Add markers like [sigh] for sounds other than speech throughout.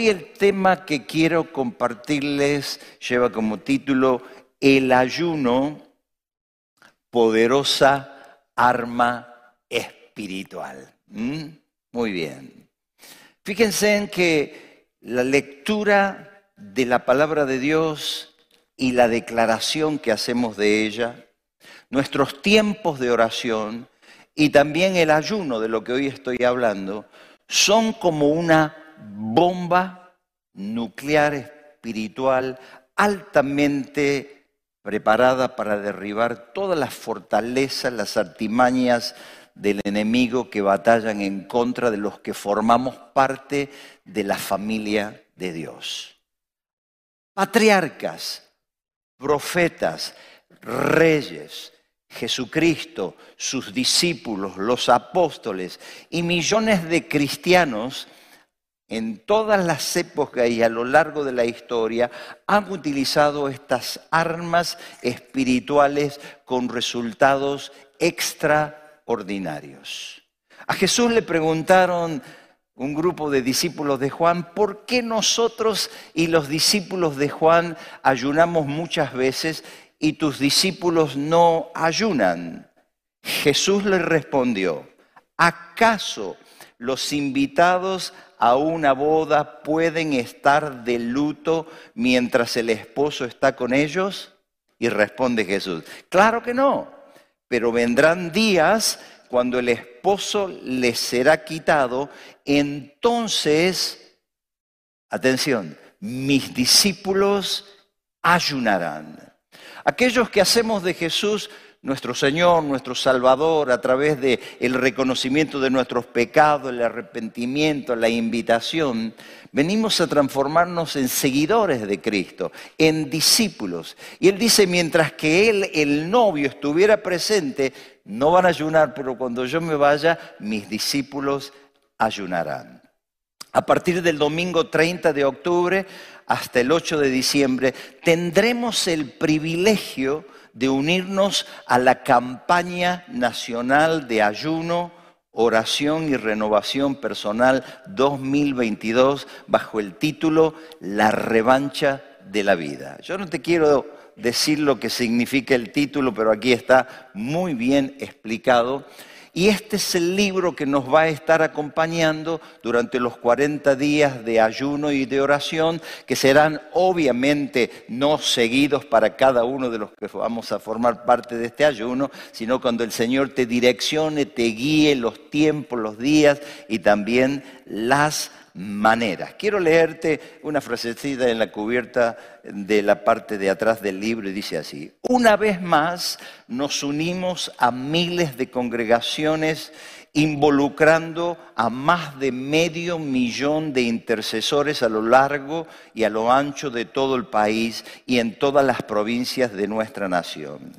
Hoy el tema que quiero compartirles lleva como título El ayuno, poderosa arma espiritual. ¿Mm? Muy bien. Fíjense en que la lectura de la palabra de Dios y la declaración que hacemos de ella, nuestros tiempos de oración y también el ayuno de lo que hoy estoy hablando, son como una bomba nuclear espiritual altamente preparada para derribar todas las fortalezas, las artimañas del enemigo que batallan en contra de los que formamos parte de la familia de Dios. Patriarcas, profetas, reyes, Jesucristo, sus discípulos, los apóstoles y millones de cristianos en todas las épocas y a lo largo de la historia han utilizado estas armas espirituales con resultados extraordinarios. A Jesús le preguntaron un grupo de discípulos de Juan, ¿por qué nosotros y los discípulos de Juan ayunamos muchas veces y tus discípulos no ayunan? Jesús le respondió, ¿acaso los invitados a una boda pueden estar de luto mientras el esposo está con ellos? Y responde Jesús, claro que no, pero vendrán días cuando el esposo les será quitado, entonces, atención, mis discípulos ayunarán. Aquellos que hacemos de Jesús nuestro Señor, nuestro Salvador, a través del el reconocimiento de nuestros pecados, el arrepentimiento, la invitación, venimos a transformarnos en seguidores de Cristo, en discípulos. Y Él dice, mientras que Él, el novio, estuviera presente, no van a ayunar, pero cuando yo me vaya, mis discípulos ayunarán. A partir del domingo 30 de octubre hasta el 8 de diciembre, tendremos el privilegio de unirnos a la campaña nacional de ayuno, oración y renovación personal 2022 bajo el título La revancha de la vida. Yo no te quiero decir lo que significa el título, pero aquí está muy bien explicado. Y este es el libro que nos va a estar acompañando durante los 40 días de ayuno y de oración, que serán obviamente no seguidos para cada uno de los que vamos a formar parte de este ayuno, sino cuando el Señor te direccione, te guíe los tiempos, los días y también las maneras. Quiero leerte una frasecita en la cubierta de la parte de atrás del libro y dice así, una vez más nos unimos a miles de congregaciones involucrando a más de medio millón de intercesores a lo largo y a lo ancho de todo el país y en todas las provincias de nuestra nación.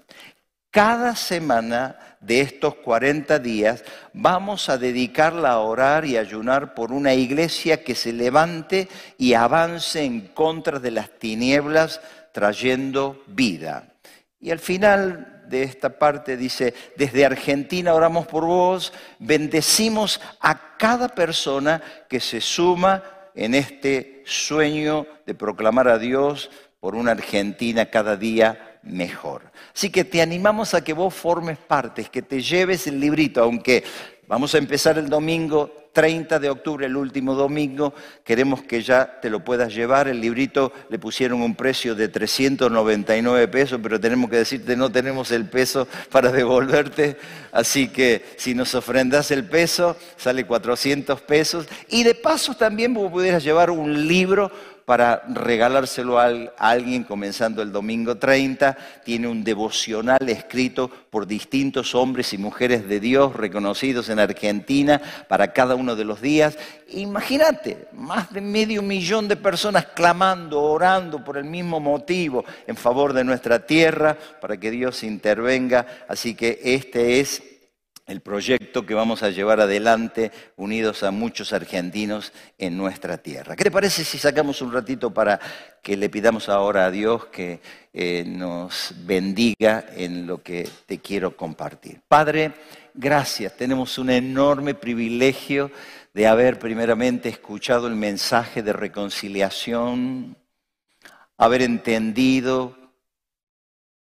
Cada semana de estos 40 días vamos a dedicarla a orar y ayunar por una iglesia que se levante y avance en contra de las tinieblas trayendo vida. Y al final de esta parte dice, desde Argentina oramos por vos, bendecimos a cada persona que se suma en este sueño de proclamar a Dios por una Argentina cada día mejor. Así que te animamos a que vos formes parte, que te lleves el librito, aunque vamos a empezar el domingo 30 de octubre, el último domingo, queremos que ya te lo puedas llevar. El librito le pusieron un precio de 399 pesos, pero tenemos que decirte, no tenemos el peso para devolverte. Así que si nos ofrendas el peso, sale 400 pesos. Y de paso también vos pudieras llevar un libro para regalárselo a alguien comenzando el domingo 30. Tiene un devocional escrito por distintos hombres y mujeres de Dios reconocidos en Argentina para cada uno de los días. Imagínate, más de medio millón de personas clamando, orando por el mismo motivo en favor de nuestra tierra, para que Dios intervenga. Así que este es el proyecto que vamos a llevar adelante unidos a muchos argentinos en nuestra tierra. ¿Qué te parece si sacamos un ratito para que le pidamos ahora a Dios que eh, nos bendiga en lo que te quiero compartir? Padre, gracias. Tenemos un enorme privilegio de haber primeramente escuchado el mensaje de reconciliación, haber entendido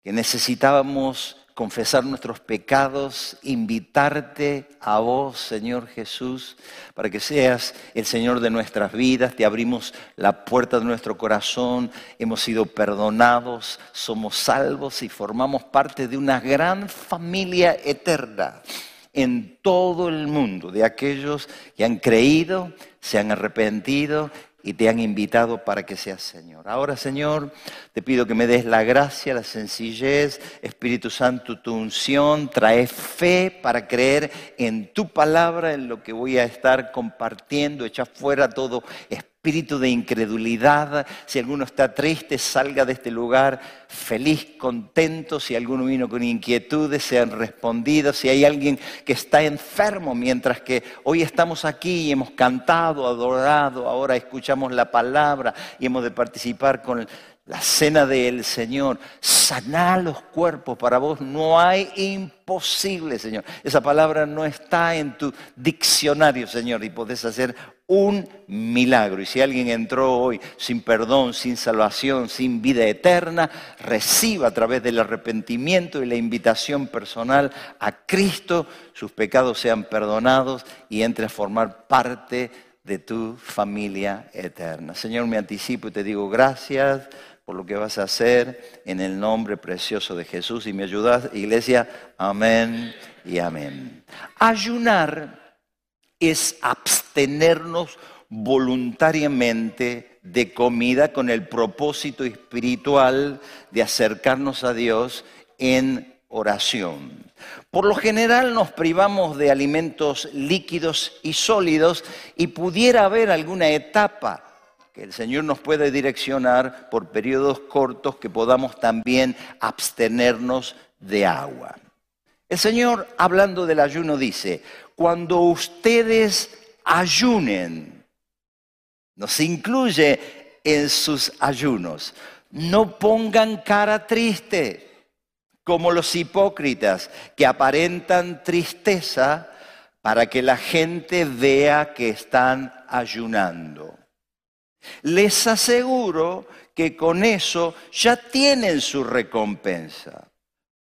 que necesitábamos confesar nuestros pecados, invitarte a vos, Señor Jesús, para que seas el Señor de nuestras vidas. Te abrimos la puerta de nuestro corazón, hemos sido perdonados, somos salvos y formamos parte de una gran familia eterna en todo el mundo, de aquellos que han creído, se han arrepentido y te han invitado para que seas Señor. Ahora, Señor, te pido que me des la gracia, la sencillez, Espíritu Santo, tu unción, trae fe para creer en tu palabra, en lo que voy a estar compartiendo, echa fuera todo espíritu de incredulidad. Si alguno está triste, salga de este lugar feliz, contento. Si alguno vino con inquietudes, sean respondidas. Si hay alguien que está enfermo, mientras que hoy estamos aquí y hemos cantado, adorado, ahora escuchamos la palabra y hemos de participar con la cena del Señor, sanar los cuerpos para vos no hay imposible, Señor. Esa palabra no está en tu diccionario, Señor, y podés hacer un milagro. Y si alguien entró hoy sin perdón, sin salvación, sin vida eterna, reciba a través del arrepentimiento y la invitación personal a Cristo, sus pecados sean perdonados y entre a formar parte de tu familia eterna. Señor, me anticipo y te digo gracias por lo que vas a hacer en el nombre precioso de Jesús. Y me ayudas, iglesia, amén y amén. Ayunar es abstenernos voluntariamente de comida con el propósito espiritual de acercarnos a Dios en oración. Por lo general nos privamos de alimentos líquidos y sólidos y pudiera haber alguna etapa que el Señor nos puede direccionar por periodos cortos que podamos también abstenernos de agua. El Señor, hablando del ayuno, dice, cuando ustedes ayunen, nos incluye en sus ayunos, no pongan cara triste como los hipócritas que aparentan tristeza para que la gente vea que están ayunando. Les aseguro que con eso ya tienen su recompensa.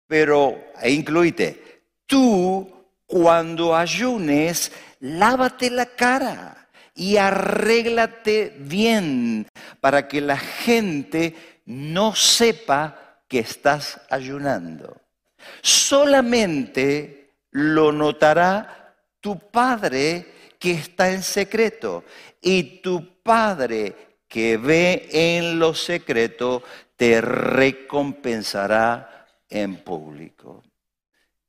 Pero, e incluite, tú cuando ayunes, lávate la cara y arréglate bien para que la gente no sepa que estás ayunando. Solamente lo notará tu Padre que está en secreto y tu Padre que ve en lo secreto te recompensará en público.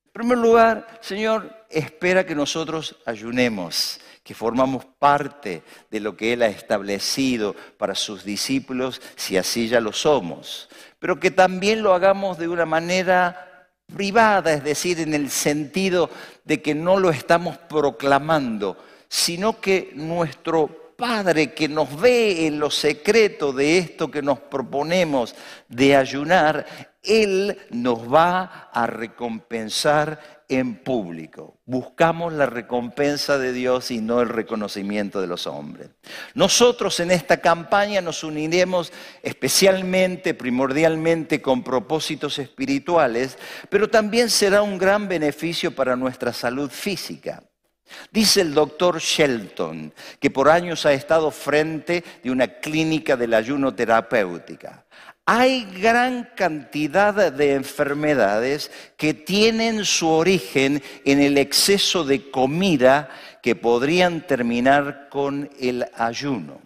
En primer lugar, Señor, espera que nosotros ayunemos, que formamos parte de lo que Él ha establecido para sus discípulos, si así ya lo somos, pero que también lo hagamos de una manera privada, es decir, en el sentido de que no lo estamos proclamando, sino que nuestro Padre que nos ve en lo secreto de esto que nos proponemos de ayunar, Él nos va a recompensar en público. Buscamos la recompensa de Dios y no el reconocimiento de los hombres. Nosotros en esta campaña nos uniremos especialmente, primordialmente, con propósitos espirituales, pero también será un gran beneficio para nuestra salud física. Dice el doctor Shelton, que por años ha estado frente de una clínica del ayuno terapéutica. Hay gran cantidad de enfermedades que tienen su origen en el exceso de comida que podrían terminar con el ayuno.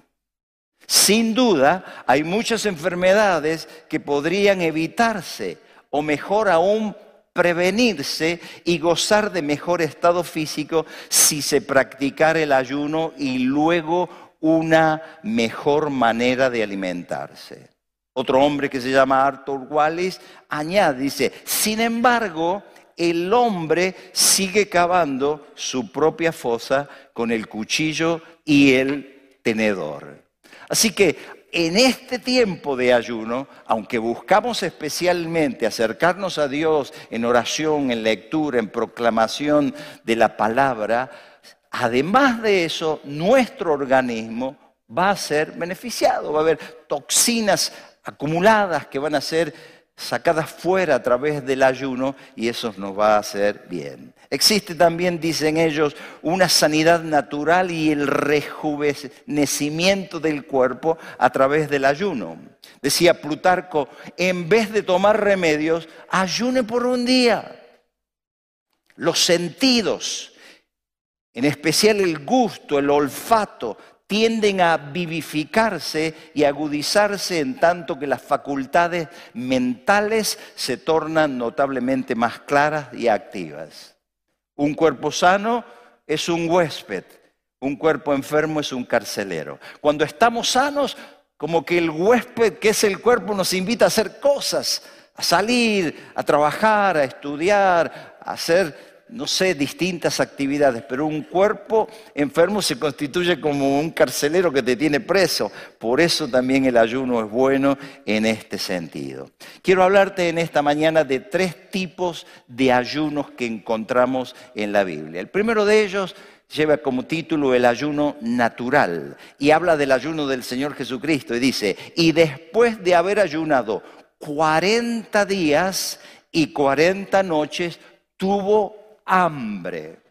Sin duda, hay muchas enfermedades que podrían evitarse o mejor aún prevenirse y gozar de mejor estado físico si se practicara el ayuno y luego una mejor manera de alimentarse. Otro hombre que se llama Arthur Wallis añade, dice, sin embargo, el hombre sigue cavando su propia fosa con el cuchillo y el tenedor. Así que en este tiempo de ayuno, aunque buscamos especialmente acercarnos a Dios en oración, en lectura, en proclamación de la palabra, además de eso, nuestro organismo va a ser beneficiado, va a haber toxinas acumuladas que van a ser sacadas fuera a través del ayuno y eso nos va a hacer bien. Existe también, dicen ellos, una sanidad natural y el rejuvenecimiento del cuerpo a través del ayuno. Decía Plutarco, en vez de tomar remedios, ayune por un día. Los sentidos, en especial el gusto, el olfato, tienden a vivificarse y agudizarse en tanto que las facultades mentales se tornan notablemente más claras y activas. Un cuerpo sano es un huésped, un cuerpo enfermo es un carcelero. Cuando estamos sanos, como que el huésped, que es el cuerpo, nos invita a hacer cosas, a salir, a trabajar, a estudiar, a hacer no sé, distintas actividades, pero un cuerpo enfermo se constituye como un carcelero que te tiene preso. Por eso también el ayuno es bueno en este sentido. Quiero hablarte en esta mañana de tres tipos de ayunos que encontramos en la Biblia. El primero de ellos lleva como título el ayuno natural y habla del ayuno del Señor Jesucristo y dice, y después de haber ayunado 40 días y 40 noches, tuvo hambre.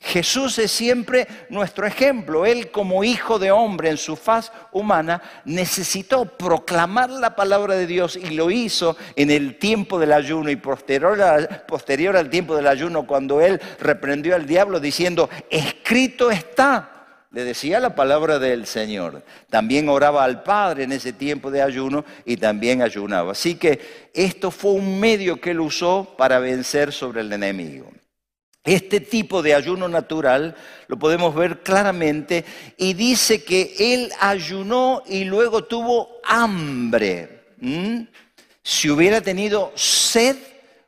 Jesús es siempre nuestro ejemplo. Él como hijo de hombre en su faz humana necesitó proclamar la palabra de Dios y lo hizo en el tiempo del ayuno y posterior, al tiempo del ayuno cuando él reprendió al diablo diciendo, escrito está. Le decía la palabra del Señor. También oraba al Padre en ese tiempo de ayuno y también ayunaba. Así que esto fue un medio que él usó para vencer sobre el enemigo. Este tipo de ayuno natural lo podemos ver claramente y dice que él ayunó y luego tuvo hambre. Si hubiera tenido sed,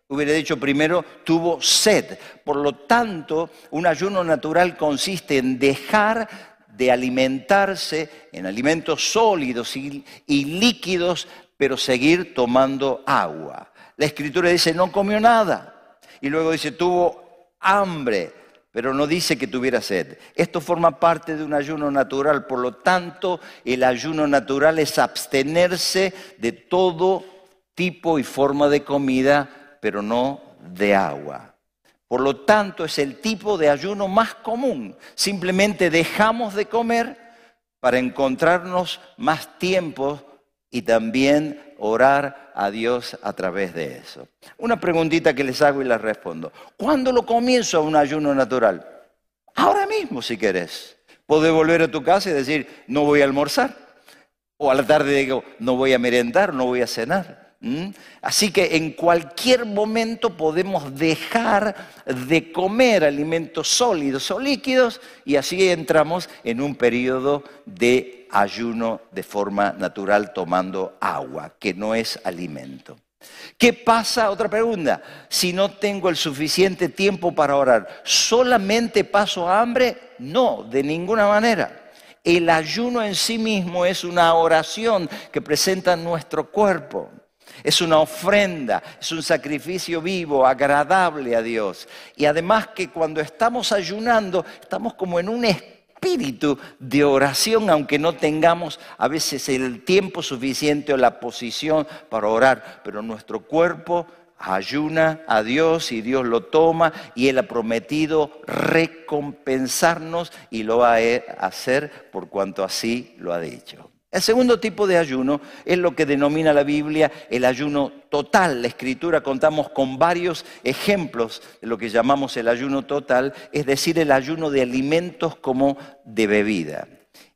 hubiera dicho primero, tuvo sed. Por lo tanto, un ayuno natural consiste en dejar de alimentarse en alimentos sólidos y, y líquidos, pero seguir tomando agua. La escritura dice, no comió nada. Y luego dice, tuvo hambre, pero no dice que tuviera sed. Esto forma parte de un ayuno natural, por lo tanto el ayuno natural es abstenerse de todo tipo y forma de comida, pero no de agua. Por lo tanto es el tipo de ayuno más común. Simplemente dejamos de comer para encontrarnos más tiempo y también orar a Dios a través de eso. Una preguntita que les hago y les respondo. ¿Cuándo lo comienzo un ayuno natural? Ahora mismo, si querés. Podés volver a tu casa y decir, no voy a almorzar. O a la tarde digo, no voy a merendar, no voy a cenar. Así que en cualquier momento podemos dejar de comer alimentos sólidos o líquidos y así entramos en un periodo de ayuno de forma natural tomando agua, que no es alimento. ¿Qué pasa? Otra pregunta. Si no tengo el suficiente tiempo para orar, ¿solamente paso hambre? No, de ninguna manera. El ayuno en sí mismo es una oración que presenta nuestro cuerpo. Es una ofrenda, es un sacrificio vivo, agradable a Dios. Y además que cuando estamos ayunando, estamos como en un espíritu de oración, aunque no tengamos a veces el tiempo suficiente o la posición para orar, pero nuestro cuerpo ayuna a Dios y Dios lo toma y Él ha prometido recompensarnos y lo va a hacer por cuanto así lo ha dicho. El segundo tipo de ayuno es lo que denomina la Biblia el ayuno total. La escritura contamos con varios ejemplos de lo que llamamos el ayuno total, es decir, el ayuno de alimentos como de bebida.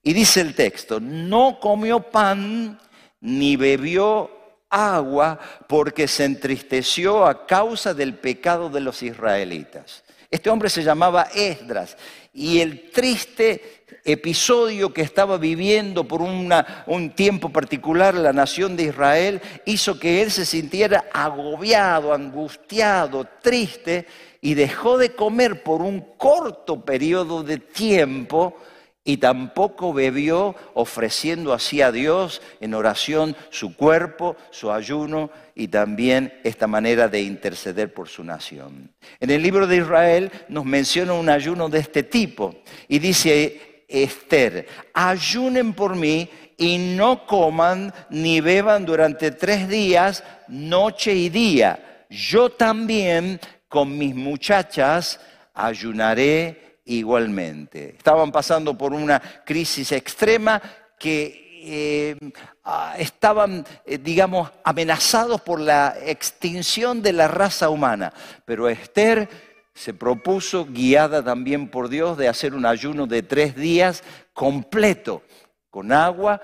Y dice el texto, no comió pan ni bebió agua porque se entristeció a causa del pecado de los israelitas. Este hombre se llamaba Esdras y el triste episodio que estaba viviendo por un tiempo particular la nación de Israel hizo que él se sintiera agobiado, angustiado, triste y dejó de comer por un corto periodo de tiempo y tampoco bebió ofreciendo así a Dios en oración su cuerpo, su ayuno y también esta manera de interceder por su nación. En el libro de Israel nos menciona un ayuno de este tipo y dice Esther, ayunen por mí y no coman ni beban durante tres días, noche y día. Yo también con mis muchachas ayunaré igualmente. Estaban pasando por una crisis extrema que eh, ah, estaban, eh, digamos, amenazados por la extinción de la raza humana. Pero Esther se propuso, guiada también por Dios, de hacer un ayuno de tres días completo, con agua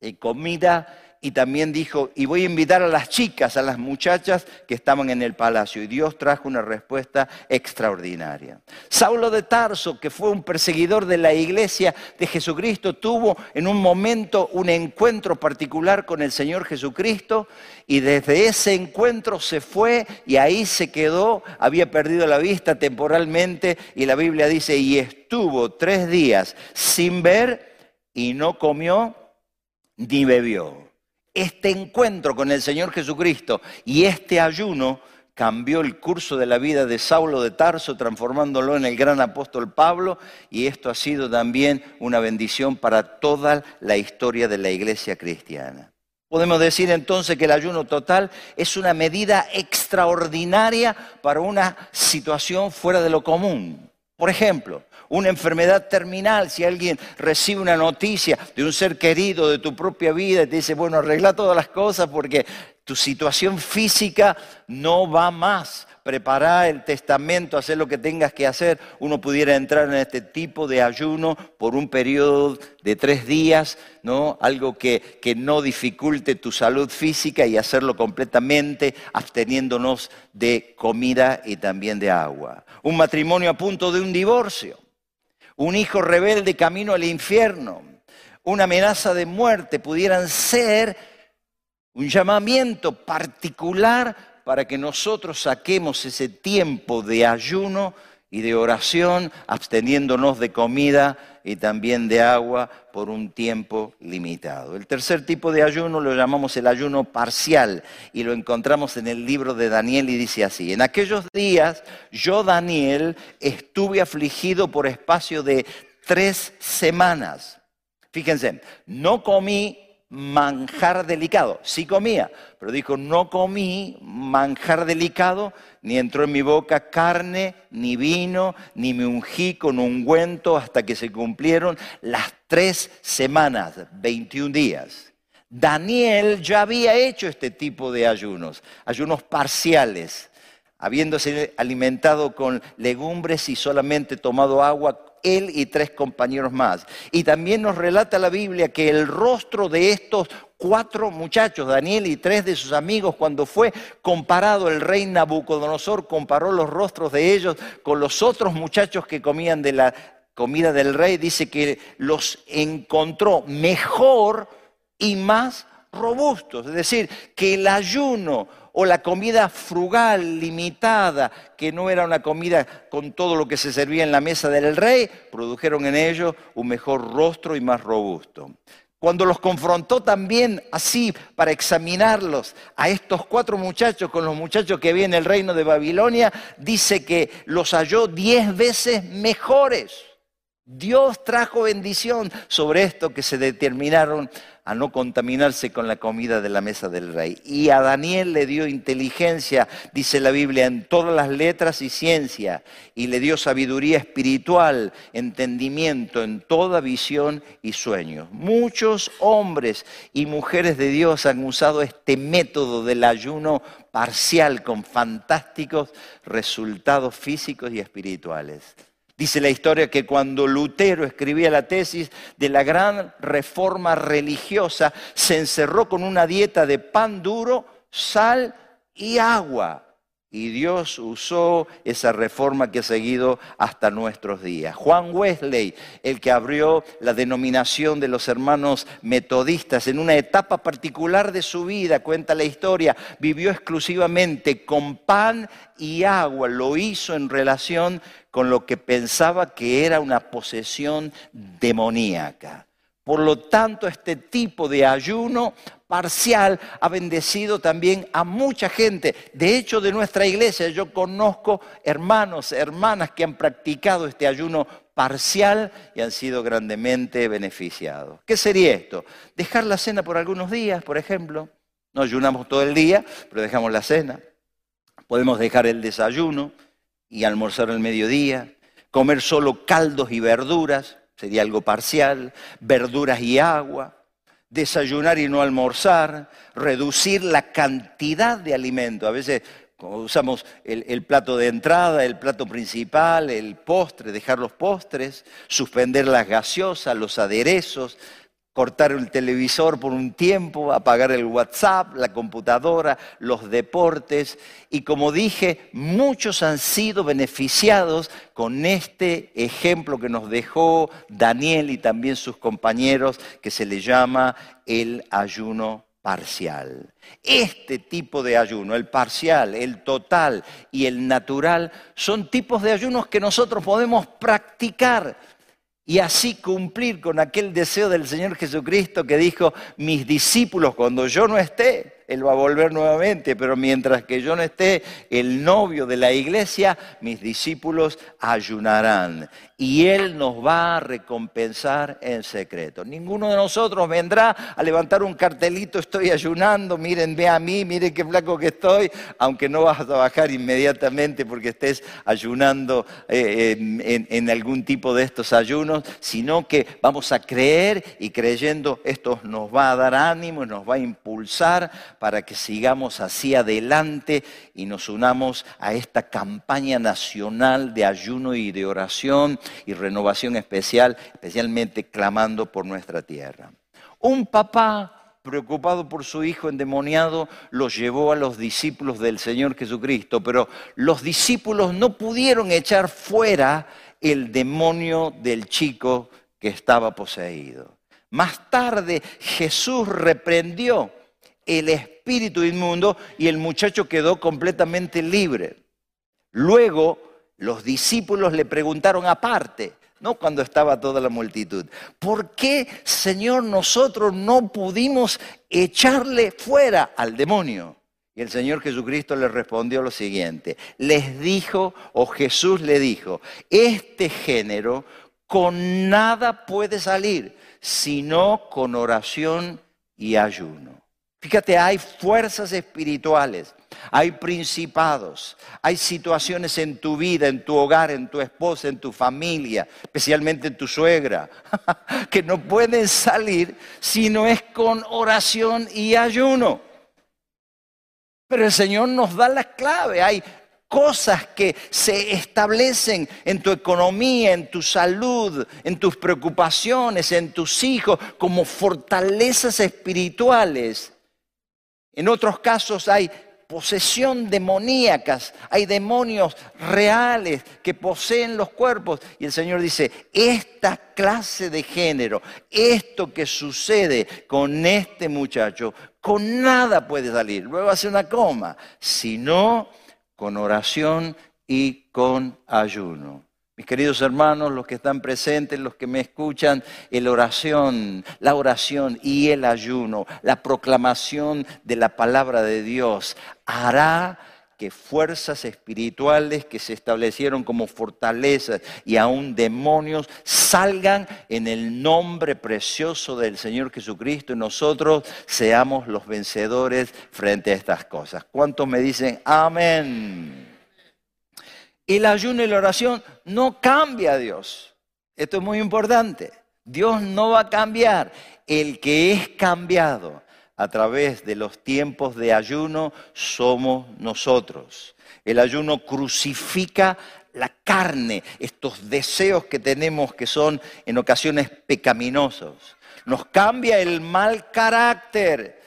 y comida y también dijo, y voy a invitar a las chicas, a las muchachas que estaban en el palacio. Y Dios trajo una respuesta extraordinaria. Saulo de Tarso, que fue un perseguidor de la iglesia de Jesucristo, tuvo en un momento un encuentro particular con el Señor Jesucristo y desde ese encuentro se fue y ahí se quedó, había perdido la vista temporalmente y la Biblia dice, y estuvo tres días sin ver y no comió ni bebió este encuentro con el Señor Jesucristo y este ayuno cambió el curso de la vida de Saulo de Tarso, transformándolo en el gran apóstol Pablo, y esto ha sido también una bendición para toda la historia de la iglesia cristiana. Podemos decir entonces que el ayuno total es una medida extraordinaria para una situación fuera de lo común. Por ejemplo, una enfermedad terminal, si alguien recibe una noticia de un ser querido de tu propia vida y te dice, bueno, arregla todas las cosas porque tu situación física no va más. Prepara el testamento, hacer lo que tengas que hacer. Uno pudiera entrar en este tipo de ayuno por un periodo de tres días, ¿no? Algo que, que no dificulte tu salud física y hacerlo completamente absteniéndonos de comida y también de agua. Un matrimonio a punto de un divorcio un hijo rebelde camino al infierno, una amenaza de muerte, pudieran ser un llamamiento particular para que nosotros saquemos ese tiempo de ayuno y de oración, absteniéndonos de comida y también de agua por un tiempo limitado. El tercer tipo de ayuno lo llamamos el ayuno parcial y lo encontramos en el libro de Daniel y dice así, en aquellos días yo, Daniel, estuve afligido por espacio de tres semanas. Fíjense, no comí manjar delicado. Sí comía, pero dijo, no comí manjar delicado, ni entró en mi boca carne, ni vino, ni me ungí con ungüento hasta que se cumplieron las tres semanas, 21 días. Daniel ya había hecho este tipo de ayunos, ayunos parciales, habiéndose alimentado con legumbres y solamente tomado agua él y tres compañeros más. Y también nos relata la Biblia que el rostro de estos cuatro muchachos, Daniel y tres de sus amigos, cuando fue comparado el rey Nabucodonosor, comparó los rostros de ellos con los otros muchachos que comían de la comida del rey, dice que los encontró mejor y más robustos. Es decir, que el ayuno o la comida frugal, limitada, que no era una comida con todo lo que se servía en la mesa del rey, produjeron en ellos un mejor rostro y más robusto. Cuando los confrontó también así para examinarlos a estos cuatro muchachos con los muchachos que había en el reino de Babilonia, dice que los halló diez veces mejores. Dios trajo bendición sobre esto que se determinaron a no contaminarse con la comida de la mesa del rey. Y a Daniel le dio inteligencia, dice la Biblia, en todas las letras y ciencia, y le dio sabiduría espiritual, entendimiento en toda visión y sueño. Muchos hombres y mujeres de Dios han usado este método del ayuno parcial con fantásticos resultados físicos y espirituales. Dice la historia que cuando Lutero escribía la tesis de la gran reforma religiosa, se encerró con una dieta de pan duro, sal y agua. Y Dios usó esa reforma que ha seguido hasta nuestros días. Juan Wesley, el que abrió la denominación de los hermanos metodistas en una etapa particular de su vida, cuenta la historia, vivió exclusivamente con pan y agua. Lo hizo en relación con lo que pensaba que era una posesión demoníaca. Por lo tanto, este tipo de ayuno parcial ha bendecido también a mucha gente. De hecho, de nuestra iglesia yo conozco hermanos, hermanas que han practicado este ayuno parcial y han sido grandemente beneficiados. ¿Qué sería esto? Dejar la cena por algunos días, por ejemplo. No ayunamos todo el día, pero dejamos la cena. Podemos dejar el desayuno y almorzar al mediodía. Comer solo caldos y verduras sería algo parcial, verduras y agua, desayunar y no almorzar, reducir la cantidad de alimento. A veces usamos el, el, plato de entrada, el plato principal, el postre, dejar los postres, suspender las gaseosas, los aderezos, cortar el televisor por un tiempo, apagar el WhatsApp, la computadora, los deportes. Y como dije, muchos han sido beneficiados con este ejemplo que nos dejó Daniel y también sus compañeros, que se le llama el ayuno parcial. Este tipo de ayuno, el parcial, el total y el natural, son tipos de ayunos que nosotros podemos practicar y así cumplir con aquel deseo del Señor Jesucristo que dijo, mis discípulos, cuando yo no esté, él va a volver nuevamente, pero mientras que yo no esté el novio de la iglesia, mis discípulos ayunarán y Él nos va a recompensar en secreto. Ninguno de nosotros vendrá a levantar un cartelito, estoy ayunando, miren, ve a mí, miren qué flaco que estoy, aunque no vas a trabajar inmediatamente porque estés ayunando eh, en, en algún tipo de estos ayunos, sino que vamos a creer y creyendo esto nos va a dar ánimo nos va a impulsar para que sigamos hacia adelante y nos unamos a esta campaña nacional de ayuno y de oración y renovación especial, especialmente clamando por nuestra tierra. Un papá preocupado por su hijo endemoniado, lo llevó a los discípulos del Señor Jesucristo, pero los discípulos no pudieron echar fuera el demonio del chico que estaba poseído. Más tarde Jesús reprendió el espíritu inmundo y el muchacho quedó completamente libre. Luego los discípulos le preguntaron aparte, no cuando estaba toda la multitud, ¿por qué, Señor, nosotros no pudimos echarle fuera al demonio? Y el Señor Jesucristo le respondió lo siguiente, les dijo, o Jesús le dijo, este género con nada puede salir, sino con oración y ayuno. Fíjate, hay fuerzas espirituales, hay principados, hay situaciones en tu vida, en tu hogar, en tu esposa, en tu familia, especialmente en tu suegra, [laughs] que no pueden salir si no es con oración y ayuno. Pero el Señor nos da la clave. Hay cosas que se establecen en tu economía, en tu salud, en tus preocupaciones, en tus hijos, como fortalezas espirituales en otros casos hay posesión demoníacas, hay demonios reales que poseen los cuerpos. Y el Señor dice, esta clase de género, esto que sucede con este muchacho, con nada puede salir. Luego hace una coma, sino con oración y con ayuno. Mis queridos hermanos, los que están presentes, los que me escuchan, la oración, la oración y el ayuno, la proclamación de la palabra de Dios hará que fuerzas espirituales que se establecieron como fortalezas y aún demonios salgan en el nombre precioso del Señor Jesucristo y nosotros seamos los vencedores frente a estas cosas. ¿Cuántos me dicen amén? El ayuno y la oración no cambia a Dios. Esto es muy importante. Dios no va a cambiar. El que es cambiado a través de los tiempos de ayuno somos nosotros. El ayuno crucifica la carne, estos deseos que tenemos que son en ocasiones pecaminosos. Nos cambia el mal carácter.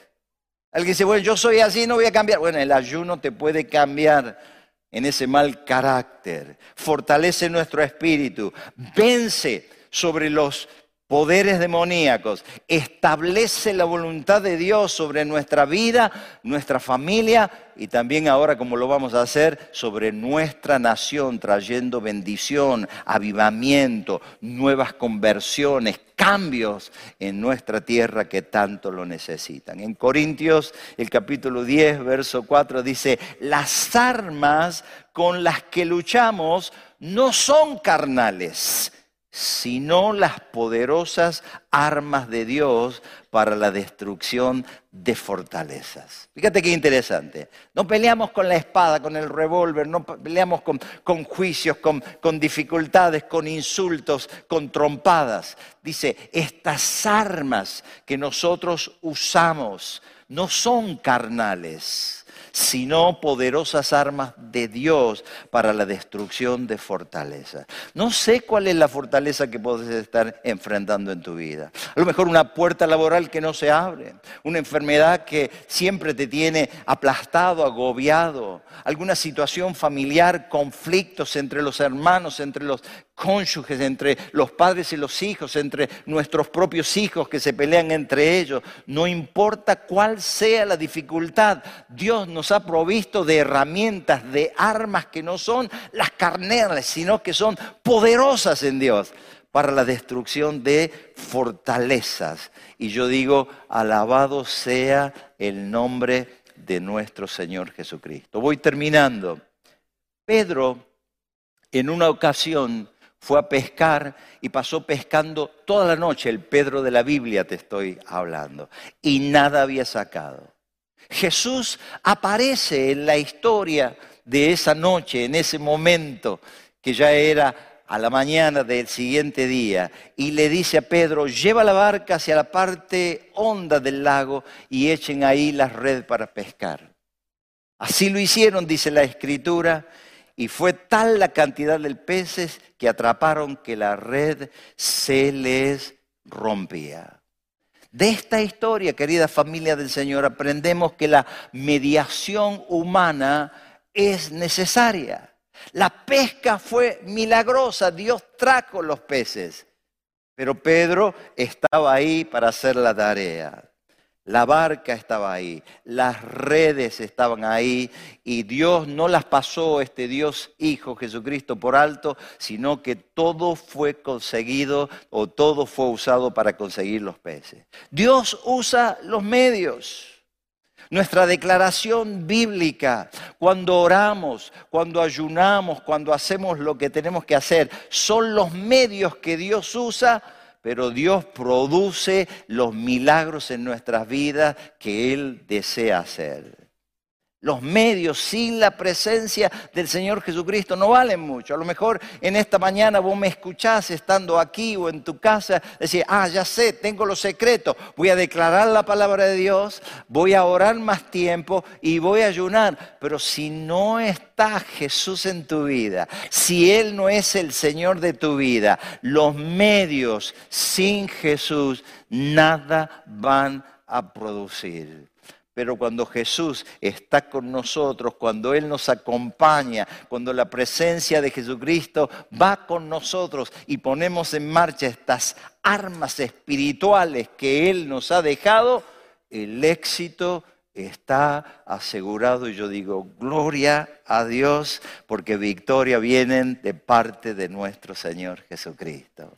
Alguien dice, bueno, yo soy así, no voy a cambiar. Bueno, el ayuno te puede cambiar en ese mal carácter. Fortalece nuestro espíritu. Vence sobre los poderes demoníacos, establece la voluntad de Dios sobre nuestra vida, nuestra familia y también ahora, como lo vamos a hacer, sobre nuestra nación, trayendo bendición, avivamiento, nuevas conversiones, cambios en nuestra tierra que tanto lo necesitan. En Corintios, el capítulo 10, verso 4 dice, las armas con las que luchamos no son carnales sino las poderosas armas de Dios para la destrucción de fortalezas. Fíjate qué interesante. No peleamos con la espada, con el revólver, no peleamos con, juicios, con, con dificultades, con insultos, con trompadas. Dice, estas armas que nosotros usamos no son carnales sino poderosas armas de Dios para la destrucción de fortalezas. No sé cuál es la fortaleza que puedes estar enfrentando en tu vida. A lo mejor una puerta laboral que no se abre, una enfermedad que siempre te tiene aplastado, agobiado, alguna situación familiar, conflictos entre los hermanos, entre los cónyuges, entre los padres y los hijos, entre nuestros propios hijos que se pelean entre ellos. No importa cuál sea la dificultad, Dios nos ha provisto de herramientas, de armas que no son las carnales, sino que son poderosas en Dios para la destrucción de fortalezas. Y yo digo, alabado sea el nombre de nuestro Señor Jesucristo. Voy terminando. Pedro, en una ocasión, fue a pescar y pasó pescando toda la noche, el Pedro de la Biblia te estoy hablando, y nada había sacado. Jesús aparece en la historia de esa noche, en ese momento que ya era a la mañana del siguiente día, y le dice a Pedro, lleva la barca hacia la parte honda del lago y echen ahí la red para pescar. Así lo hicieron, dice la escritura, y fue tal la cantidad de peces que atraparon que la red se les rompía. De esta historia, querida familia del Señor, aprendemos que la mediación humana es necesaria. La pesca fue milagrosa, Dios trajo los peces, pero Pedro estaba ahí para hacer la tarea. La barca estaba ahí, las redes estaban ahí y Dios no las pasó, este Dios Hijo Jesucristo, por alto, sino que todo fue conseguido o todo fue usado para conseguir los peces. Dios usa los medios. Nuestra declaración bíblica, cuando oramos, cuando ayunamos, cuando hacemos lo que tenemos que hacer, son los medios que Dios usa pero Dios produce los milagros en nuestras vidas que Él desea hacer. Los medios sin la presencia del Señor Jesucristo no valen mucho. A lo mejor en esta mañana vos me escuchás estando aquí o en tu casa, decir, ah, ya sé, tengo los secretos, voy a declarar la palabra de Dios, voy a orar más tiempo y voy a ayunar. Pero si no está Jesús en tu vida, si Él no es el Señor de tu vida, los medios sin Jesús nada van a producir. Pero cuando Jesús está con nosotros, cuando Él nos acompaña, cuando la presencia de Jesucristo va con nosotros y ponemos en marcha estas armas espirituales que Él nos ha dejado, el éxito está asegurado y yo digo, gloria a Dios, porque victoria vienen de parte de nuestro Señor Jesucristo.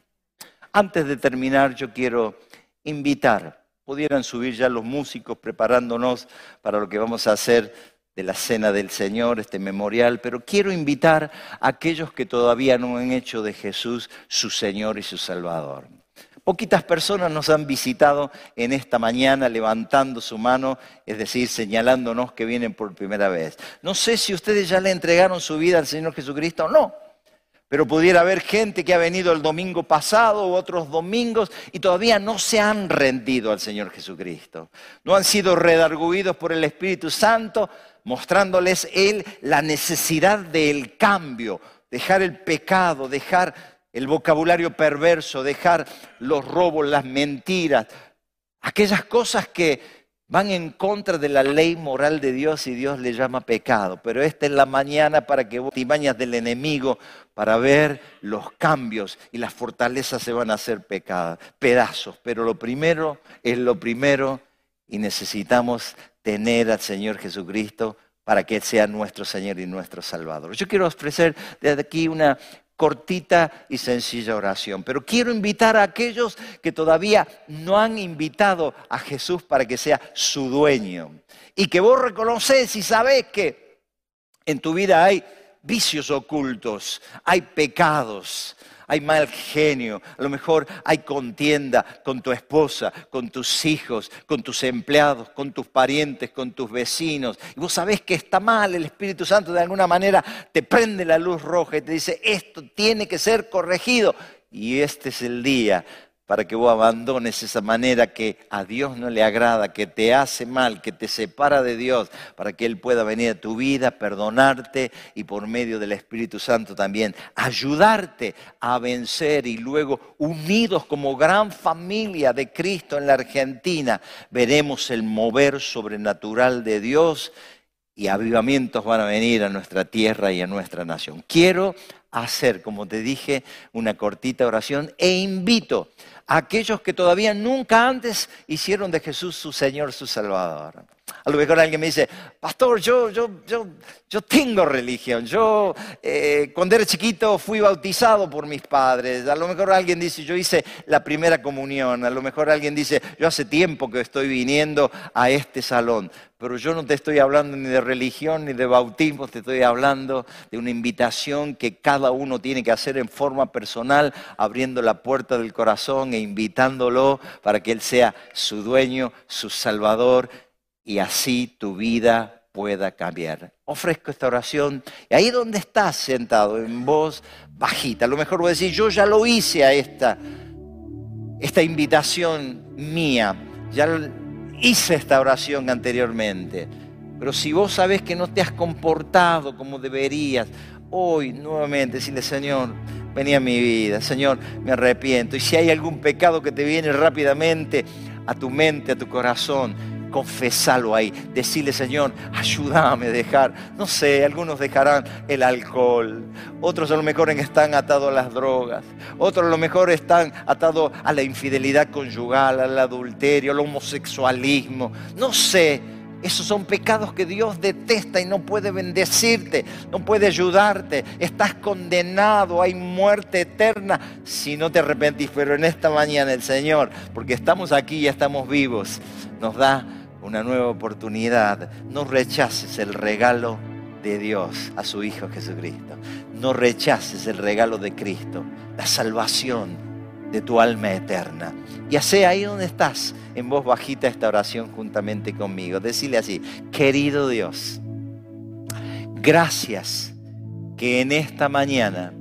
Antes de terminar, yo quiero invitar pudieran subir ya los músicos preparándonos para lo que vamos a hacer de la Cena del Señor, este memorial, pero quiero invitar a aquellos que todavía no han hecho de Jesús su Señor y su Salvador. Poquitas personas nos han visitado en esta mañana levantando su mano, es decir, señalándonos que vienen por primera vez. No sé si ustedes ya le entregaron su vida al Señor Jesucristo o no. Pero pudiera haber gente que ha venido el domingo pasado u otros domingos y todavía no se han rendido al Señor Jesucristo. No han sido redarguidos por el Espíritu Santo, mostrándoles Él la necesidad del cambio, dejar el pecado, dejar el vocabulario perverso, dejar los robos, las mentiras, aquellas cosas que van en contra de la ley moral de Dios y Dios le llama pecado. Pero esta es la mañana para que vos timañas del enemigo para ver los cambios y las fortalezas se van a hacer pecadas, pedazos. Pero lo primero es lo primero y necesitamos tener al Señor Jesucristo para que sea nuestro Señor y nuestro Salvador. Yo quiero ofrecer desde aquí una cortita y sencilla oración. Pero quiero invitar a aquellos que todavía no han invitado a Jesús para que sea su dueño. Y que vos reconoces y sabés que en tu vida hay vicios ocultos, hay pecados, hay mal genio, a lo mejor hay contienda con tu esposa, con tus hijos, con tus empleados, con tus parientes, con tus vecinos. Y vos sabés que está mal, el Espíritu Santo de alguna manera te prende la luz roja y te dice, esto tiene que ser corregido. Y este es el día para que vos abandones esa manera que a Dios no le agrada, que te hace mal, que te separa de Dios, para que Él pueda venir a tu vida, perdonarte y por medio del Espíritu Santo también ayudarte a vencer y luego unidos como gran familia de Cristo en la Argentina, veremos el mover sobrenatural de Dios y avivamientos van a venir a nuestra tierra y a nuestra nación. Quiero hacer, como te dije, una cortita oración e invito aquellos que todavía nunca antes hicieron de Jesús su Señor, su Salvador. A lo mejor alguien me dice, pastor, yo, yo, yo, yo tengo religión, yo eh, cuando era chiquito fui bautizado por mis padres, a lo mejor alguien dice, yo hice la primera comunión, a lo mejor alguien dice, yo hace tiempo que estoy viniendo a este salón, pero yo no te estoy hablando ni de religión ni de bautismo, te estoy hablando de una invitación que cada uno tiene que hacer en forma personal, abriendo la puerta del corazón e invitándolo para que Él sea su dueño, su salvador, y así tu vida pueda cambiar. Ofrezco esta oración y ahí donde estás sentado, en voz bajita, a lo mejor voy a decir, yo ya lo hice a esta, esta invitación mía, ya hice esta oración anteriormente, pero si vos sabés que no te has comportado como deberías, hoy nuevamente decirle, Señor, vení a mi vida, Señor, me arrepiento. Y si hay algún pecado que te viene rápidamente a tu mente, a tu corazón, confesalo ahí, decirle, Señor, ayúdame a dejar, no sé, algunos dejarán el alcohol, otros a lo mejor están atados a las drogas, otros a lo mejor están atados a la infidelidad conyugal, al adulterio, al homosexualismo, no sé. Esos son pecados que Dios detesta y no puede bendecirte, no puede ayudarte. Estás condenado, hay muerte eterna si no te arrepentís. Pero en esta mañana el Señor, porque estamos aquí y estamos vivos, nos da una nueva oportunidad. No rechaces el regalo de Dios a su Hijo Jesucristo. No rechaces el regalo de Cristo, la salvación de tu alma eterna. Y hace ahí donde estás, en voz bajita, esta oración juntamente conmigo. Decirle así, querido Dios, gracias que en esta mañana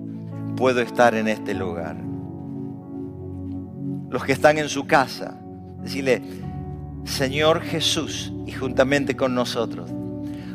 puedo estar en este lugar. Los que están en su casa, decirle, Señor Jesús y juntamente con nosotros.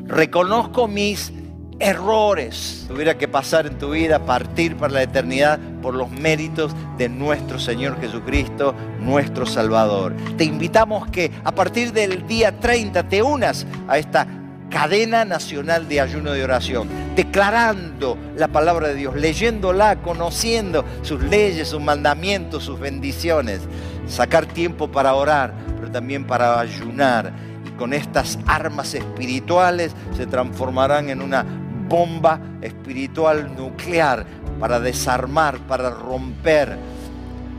Reconozco mis errores. Tuviera que pasar en tu vida, partir para la eternidad por los méritos de nuestro Señor Jesucristo, nuestro Salvador. Te invitamos que a partir del día 30 te unas a esta cadena nacional de ayuno de oración, declarando la palabra de Dios, leyéndola, conociendo sus leyes, sus mandamientos, sus bendiciones. Sacar tiempo para orar, pero también para ayunar. Y con estas armas espirituales se transformarán en una bomba espiritual nuclear para desarmar, para romper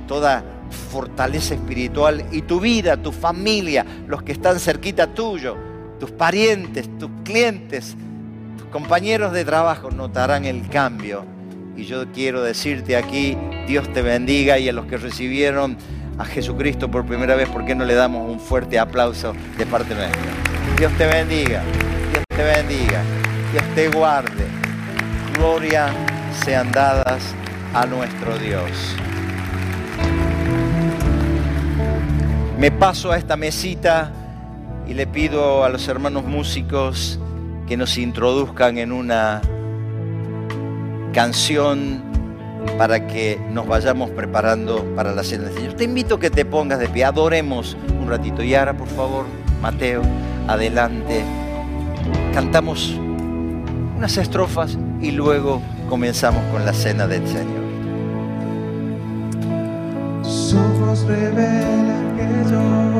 toda fortaleza espiritual y tu vida, tu familia, los que están cerquita tuyo, tus parientes, tus clientes, tus compañeros de trabajo notarán el cambio. Y yo quiero decirte aquí, Dios te bendiga y a los que recibieron a Jesucristo por primera vez, ¿por qué no le damos un fuerte aplauso de parte nuestra? Dios te bendiga, Dios te bendiga, Dios te guarde. Gloria sean dadas a nuestro Dios. Me paso a esta mesita y le pido a los hermanos músicos que nos introduzcan en una canción para que nos vayamos preparando para la cena del Señor. Te invito a que te pongas de pie, adoremos un ratito. Y ahora, por favor, Mateo, adelante. Cantamos unas estrofas y luego comenzamos con la cena del Señor. Revelan que yo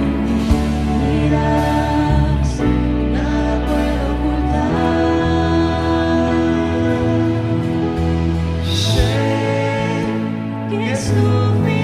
Jesús mío.